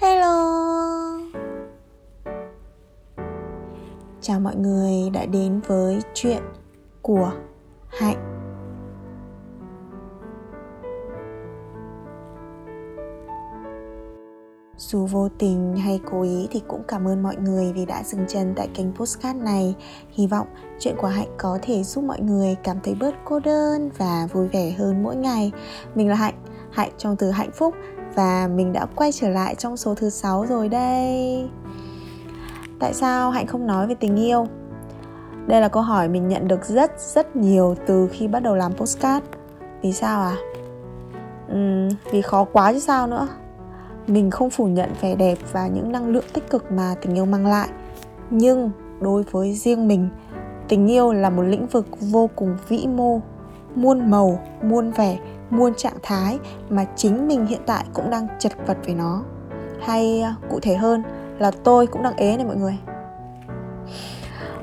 Hello Chào mọi người đã đến với chuyện của Hạnh Dù vô tình hay cố ý thì cũng cảm ơn mọi người vì đã dừng chân tại kênh postcard này. Hy vọng chuyện của Hạnh có thể giúp mọi người cảm thấy bớt cô đơn và vui vẻ hơn mỗi ngày. Mình là Hạnh, Hạnh trong từ hạnh phúc và mình đã quay trở lại trong số thứ 6 rồi đây. Tại sao Hạnh không nói về tình yêu? Đây là câu hỏi mình nhận được rất rất nhiều từ khi bắt đầu làm postcard. Vì sao à? Uhm, vì khó quá chứ sao nữa mình không phủ nhận vẻ đẹp và những năng lượng tích cực mà tình yêu mang lại nhưng đối với riêng mình tình yêu là một lĩnh vực vô cùng vĩ mô muôn màu, muôn vẻ, muôn trạng thái mà chính mình hiện tại cũng đang chật vật với nó. Hay à, cụ thể hơn là tôi cũng đang ế này mọi người.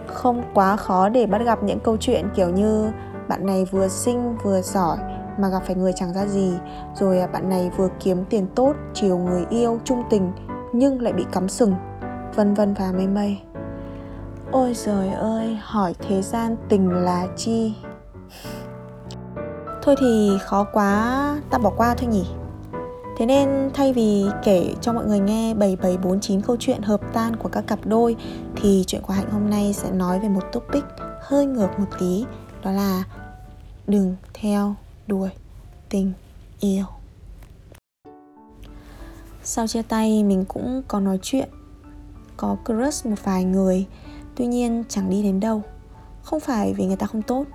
Không quá khó để bắt gặp những câu chuyện kiểu như bạn này vừa xinh, vừa giỏi mà gặp phải người chẳng ra gì, rồi à, bạn này vừa kiếm tiền tốt, chiều người yêu, trung tình nhưng lại bị cắm sừng, vân vân và mây mây. Ôi trời ơi, hỏi thế gian tình là chi? Thôi thì khó quá ta bỏ qua thôi nhỉ? Thế nên thay vì kể cho mọi người nghe 7749 câu chuyện hợp tan của các cặp đôi, thì chuyện của Hạnh hôm nay sẽ nói về một topic hơi ngược một tí, đó là đừng theo đuổi tình yêu. Sau chia tay, mình cũng có nói chuyện, có crush một vài người, tuy nhiên chẳng đi đến đâu. Không phải vì người ta không tốt,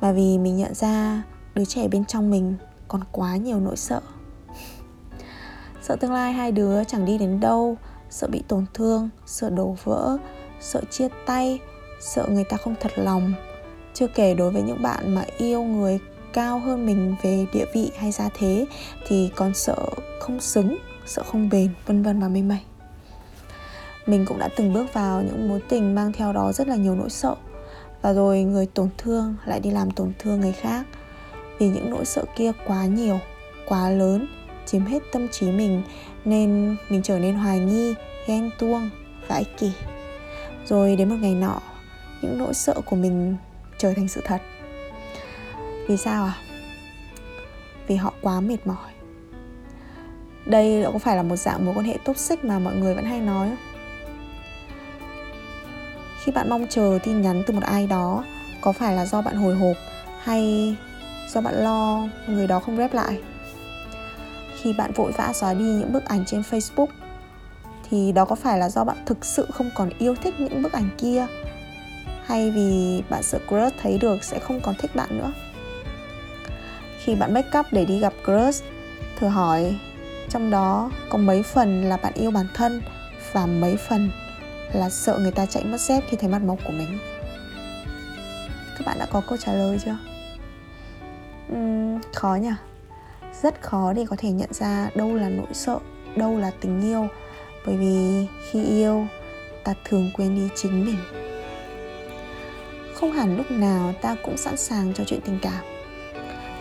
mà vì mình nhận ra đứa trẻ bên trong mình còn quá nhiều nỗi sợ. Sợ tương lai hai đứa chẳng đi đến đâu, sợ bị tổn thương, sợ đổ vỡ, sợ chia tay, sợ người ta không thật lòng. Chưa kể đối với những bạn mà yêu người cao hơn mình về địa vị hay gia thế thì còn sợ không xứng, sợ không bền, vân vân và mây mây mình cũng đã từng bước vào những mối tình mang theo đó rất là nhiều nỗi sợ. Và rồi người tổn thương lại đi làm tổn thương người khác vì những nỗi sợ kia quá nhiều, quá lớn, chiếm hết tâm trí mình, nên mình trở nên hoài nghi, ghen tuông và ích kỷ rồi đến một ngày nọ, những nỗi sợ của mình trở thành sự thật. Vì sao à? Vì họ quá mệt mỏi. Đây có phải là một dạng mối quan hệ toxic mà mọi người vẫn hay nói không? khi bạn mong chờ tin nhắn từ một ai đó, có phải là do bạn hồi hộp hay do bạn lo người đó không rep lại. Khi bạn vội vã xóa đi những bức ảnh trên facebook, thì đó có phải là do bạn thực sự không còn yêu thích những bức ảnh kia? Hay vì bạn sợ crush thấy được sẽ không còn thích bạn nữa? Khi bạn make up để đi gặp crush, thử hỏi, trong đó có mấy phần là bạn yêu bản thân và mấy phần là sợ người ta chạy mất dép khi thấy mặt mộc của mình? Các bạn đã có câu trả lời chưa? Uhm, khó nhỉ? Rất khó để có thể nhận ra đâu là nỗi sợ đâu là tình yêu. Bởi vì khi yêu ta thường quên đi chính mình. Không hẳn lúc nào ta cũng sẵn sàng cho chuyện tình cảm.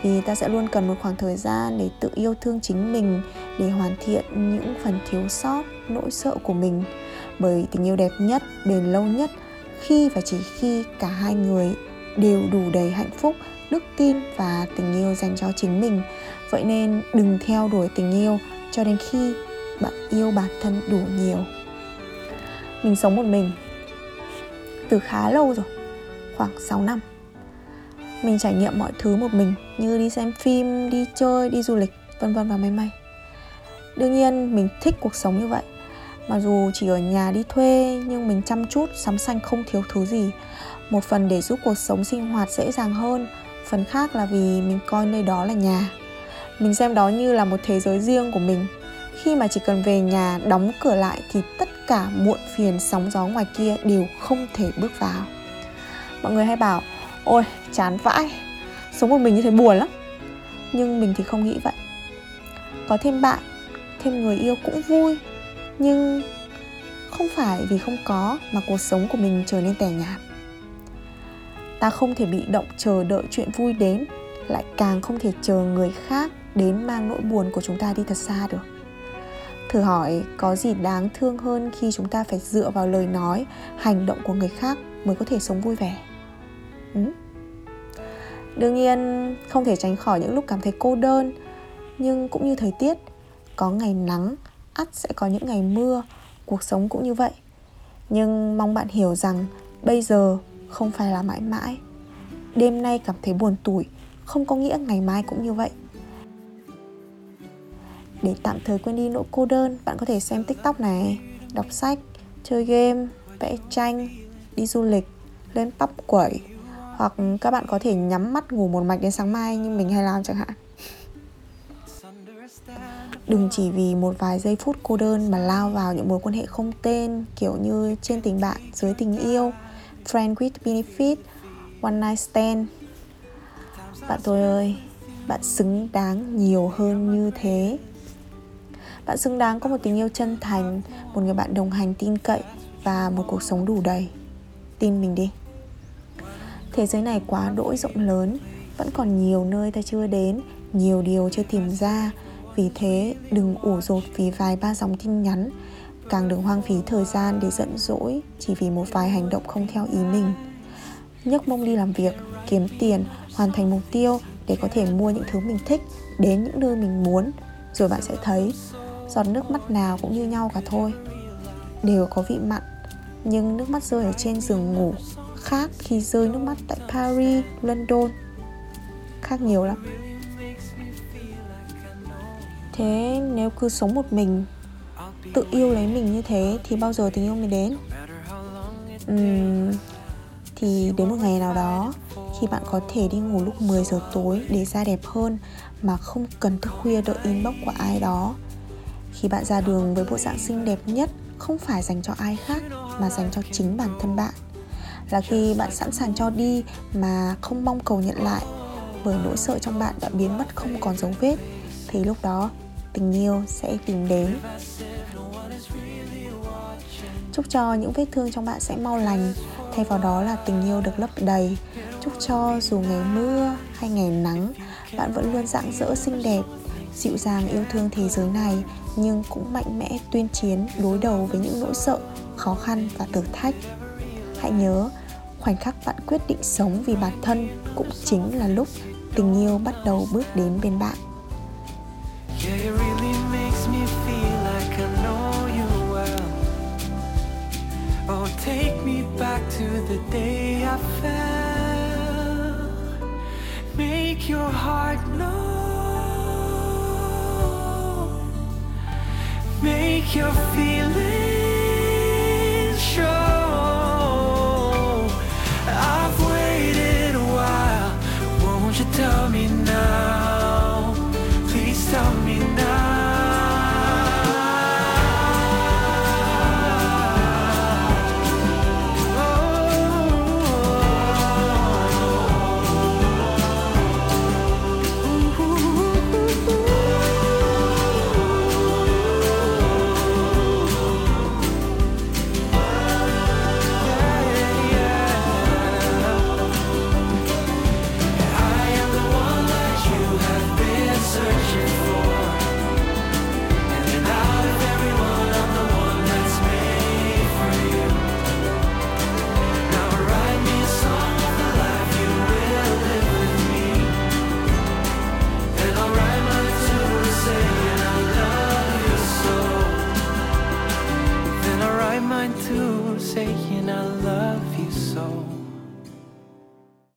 Vì ta sẽ luôn cần một khoảng thời gian để tự yêu thương chính mình để hoàn thiện những phần thiếu sót nỗi sợ của mình. Bởi tình yêu đẹp nhất bền lâu nhất khi và chỉ khi cả hai người đều đủ đầy hạnh phúc đức tin và tình yêu dành cho chính mình. Vậy nên đừng theo đuổi tình yêu cho đến khi bạn yêu bản thân đủ nhiều. Mình sống một mình từ khá lâu rồi, khoảng 6 năm. Mình trải nghiệm mọi thứ một mình như đi xem phim, đi chơi, đi du lịch, vân vân và may may. Đương nhiên, mình thích cuộc sống như vậy. Mặc dù chỉ ở nhà đi thuê, nhưng mình chăm chút, sắm xanh không thiếu thứ gì. Một phần để giúp cuộc sống sinh hoạt dễ dàng hơn phần khác là vì mình coi nơi đó là nhà. Mình xem đó như là một thế giới riêng của mình. Khi mà chỉ cần về nhà, đóng cửa lại thì tất cả muộn phiền sóng gió ngoài kia đều không thể bước vào. Mọi người hay bảo, ôi, chán vãi, sống một mình như thế buồn lắm. Nhưng mình thì không nghĩ vậy. Có thêm bạn, thêm người yêu cũng vui. Nhưng không phải vì không có mà cuộc sống của mình trở nên tẻ nhạt ta không thể bị động chờ đợi chuyện vui đến, lại càng không thể chờ người khác đến mang nỗi buồn của chúng ta đi thật xa được. Thử hỏi, có gì đáng thương hơn khi chúng ta phải dựa vào lời nói, hành động của người khác mới có thể sống vui vẻ? Ừ? đương nhiên, không thể tránh khỏi những lúc cảm thấy cô đơn, nhưng cũng như thời tiết, có ngày nắng, ắt sẽ có những ngày mưa, cuộc sống cũng như vậy. Nhưng mong bạn hiểu rằng bây giờ không phải là mãi mãi. Đêm nay cảm thấy buồn tủi, không có nghĩa ngày mai cũng như vậy. Để tạm thời quên đi nỗi cô đơn, bạn có thể xem tiktok này, đọc sách, chơi game, vẽ tranh, đi du lịch, lên pub quẩy, hoặc các bạn có thể nhắm mắt ngủ một mạch đến sáng mai như mình hay làm chẳng hạn. Đừng chỉ vì một vài giây phút cô đơn mà lao vào những mối quan hệ không tên, kiểu như trên tình bạn, dưới tình yêu friend with benefit, one night stand. Bạn tôi ơi, bạn xứng đáng nhiều hơn như thế. Bạn xứng đáng có một tình yêu chân thành, một người bạn đồng hành tin cậy và một cuộc sống đủ đầy. Tin mình đi. Thế giới này quá đỗi rộng lớn, vẫn còn nhiều nơi ta chưa đến, nhiều điều chưa tìm ra. Vì thế, đừng ủ rột vì vài ba dòng tin nhắn càng đừng hoang phí thời gian để giận dỗi chỉ vì một vài hành động không theo ý mình. Nhấc mông đi làm việc kiếm tiền hoàn thành mục tiêu để có thể mua những thứ mình thích đến những nơi mình muốn rồi bạn sẽ thấy giọt nước mắt nào cũng như nhau cả thôi. Đều có vị mặn nhưng nước mắt rơi ở trên giường ngủ khác khi rơi nước mắt tại Paris, London. Khác nhiều lắm. Thế nếu cứ sống một mình tự yêu lấy mình như thế thì bao giờ tình yêu mới đến? Uhm, thì đến một ngày nào đó khi bạn có thể đi ngủ lúc 10 giờ tối để da đẹp hơn mà không cần thức khuya đợi inbox của ai đó khi bạn ra đường với bộ dạng xinh đẹp nhất không phải dành cho ai khác mà dành cho chính bản thân bạn là khi bạn sẵn sàng cho đi mà không mong cầu nhận lại bởi nỗi sợ trong bạn đã biến mất không còn dấu vết thì lúc đó tình yêu sẽ tìm đến chúc cho những vết thương trong bạn sẽ mau lành. Thay vào đó là tình yêu được lấp đầy. Chúc cho dù ngày mưa hay ngày nắng, bạn vẫn luôn rạng rỡ, xinh đẹp, dịu dàng yêu thương thế giới này, nhưng cũng mạnh mẽ tuyên chiến, đối đầu với những nỗi sợ, khó khăn và thử thách. Hãy nhớ, khoảnh khắc bạn quyết định sống vì bản thân cũng chính là lúc tình yêu bắt đầu bước đến bên bạn. The day I fell. Make your heart know. Make your feelings